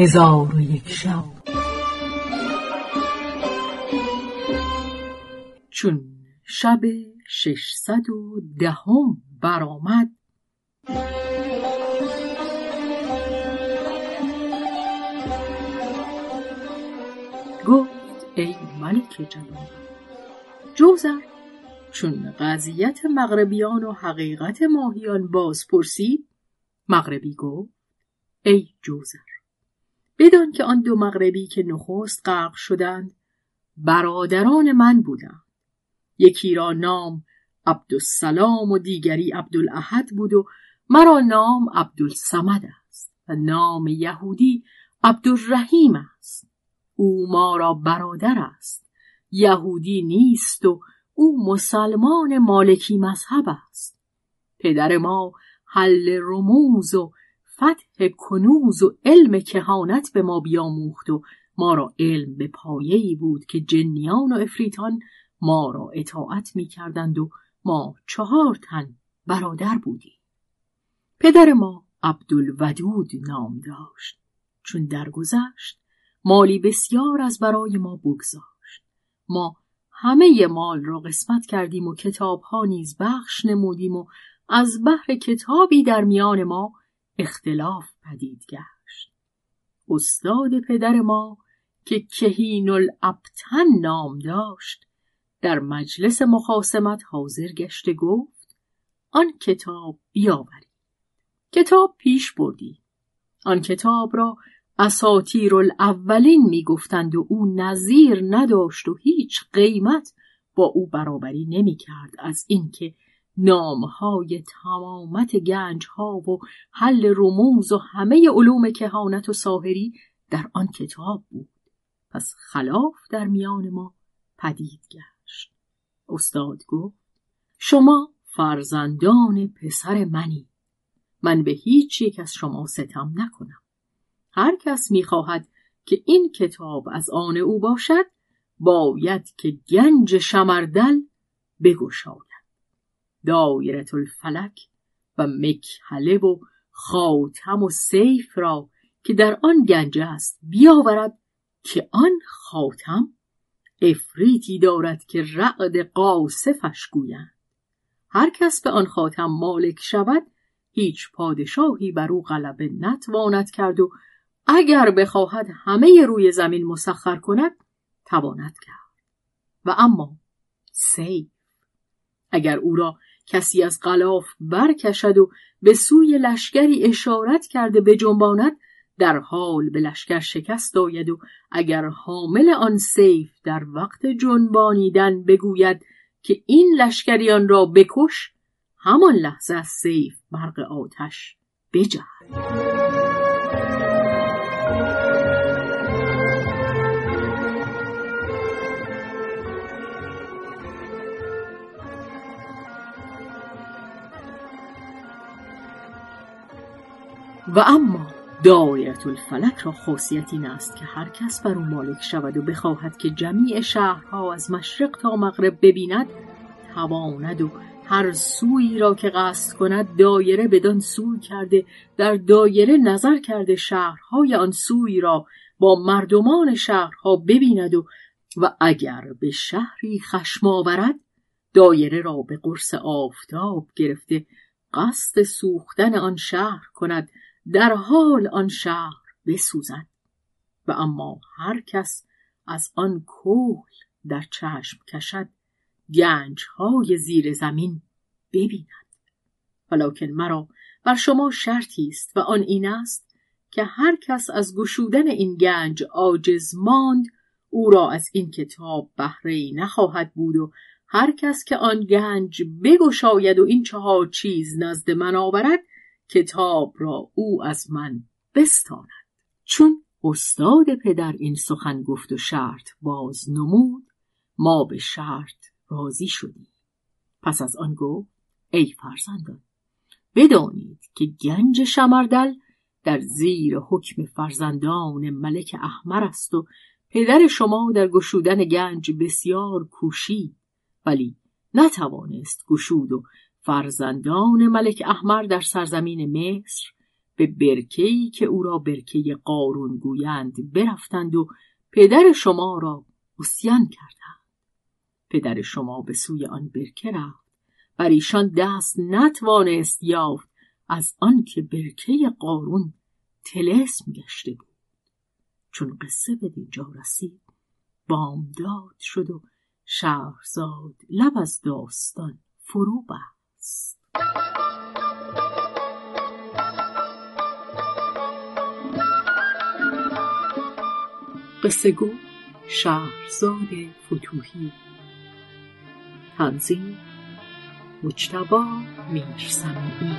هزار و یک شب. چون شب ششصد و دهم برآمد گفت ای ملک جوان جوزر چون قضیت مغربیان و حقیقت ماهیان باز پرسید مغربی گفت ای جوزر بدان که آن دو مغربی که نخست غرق شدند برادران من بودند. یکی را نام عبدالسلام و دیگری عبدالاحد بود و مرا نام عبدالسمد است و نام یهودی عبدالرحیم است. او ما را برادر است. یهودی نیست و او مسلمان مالکی مذهب است. پدر ما حل رموز و فتح کنوز و علم کهانت به ما بیاموخت و ما را علم به پایه‌ای بود که جنیان و افریتان ما را اطاعت می کردند و ما چهار تن برادر بودیم. پدر ما عبدالودود نام داشت. چون درگذشت مالی بسیار از برای ما بگذاشت. ما همه مال را قسمت کردیم و کتاب ها نیز بخش نمودیم و از بحر کتابی در میان ما اختلاف پدید گشت. استاد پدر ما که کهین الابتن نام داشت در مجلس مخاسمت حاضر گشته گفت آن کتاب بیاورید. کتاب پیش بردی. آن کتاب را اساتیر الاولین می‌گفتند و او نظیر نداشت و هیچ قیمت با او برابری نمی‌کرد از اینکه نامهای تمامت گنجها و حل رموز و همه علوم کهانت و ساهری در آن کتاب بود. پس خلاف در میان ما پدید گشت. استاد گفت شما فرزندان پسر منی. من به هیچ یک از شما ستم نکنم. هر کس می‌خواهد که این کتاب از آن او باشد باید که گنج شمردل بگشاید. دایرت الفلک و مکهله و خاتم و سیف را که در آن گنج است بیاورد که آن خاتم افریتی دارد که رعد قاصفش گویند. هر کس به آن خاتم مالک شود هیچ پادشاهی بر او غلبه نتواند کرد و اگر بخواهد همه روی زمین مسخر کند تواند کرد. و اما سیف اگر او را کسی از غلاف برکشد و به سوی لشکری اشارت کرده به جنباند در حال به لشکر شکست آید و اگر حامل آن سیف در وقت جنبانیدن بگوید که این لشکریان را بکش همان لحظه سیف برق آتش بجهد. و اما دایرت الفلک را خاصیت این است که هر کس بر او مالک شود و بخواهد که جمیع شهرها از مشرق تا مغرب ببیند تواند و هر سویی را که قصد کند دایره بدان سوی کرده در دایره نظر کرده شهرهای آن سوی را با مردمان شهرها ببیند و و اگر به شهری خشم آورد دایره را به قرص آفتاب گرفته قصد سوختن آن شهر کند. در حال آن شهر بسوزد. و اما هر کس از آن کوه در چشم کشد گنج های زیر زمین ببیند. ولکن مرا بر شما شرطی است و آن این است که هر کس از گشودن این گنج عاجز ماند او را از این کتاب بهره نخواهد بود و هر کس که آن گنج بگشاید و این چهار چیز نزد من آورد کتاب را او از من بستاند. چون استاد پدر این سخن گفت و شرط باز نمود ما به شرط راضی شدیم. پس از آن گفت ای فرزندان بدانید که گنج شمردل در زیر حکم فرزندان ملک احمر است و پدر شما در گشودن گنج بسیار کوشید ولی نتوانست گشود و فرزندان ملک احمر در سرزمین مصر به برکهی که او را برکه قارون گویند برفتند و پدر شما را اسیان کردند. پدر شما به سوی آن برکه رفت بر ایشان دست نتوانست یافت از آنکه برکه قارون تلسم گشته بود. چون قصه به دینجا رسید بامداد شد و شهرزاد لب از داستان فرو بست. قصه گو شهرزاد فتوهی. تنظیم مجتبا میرسمی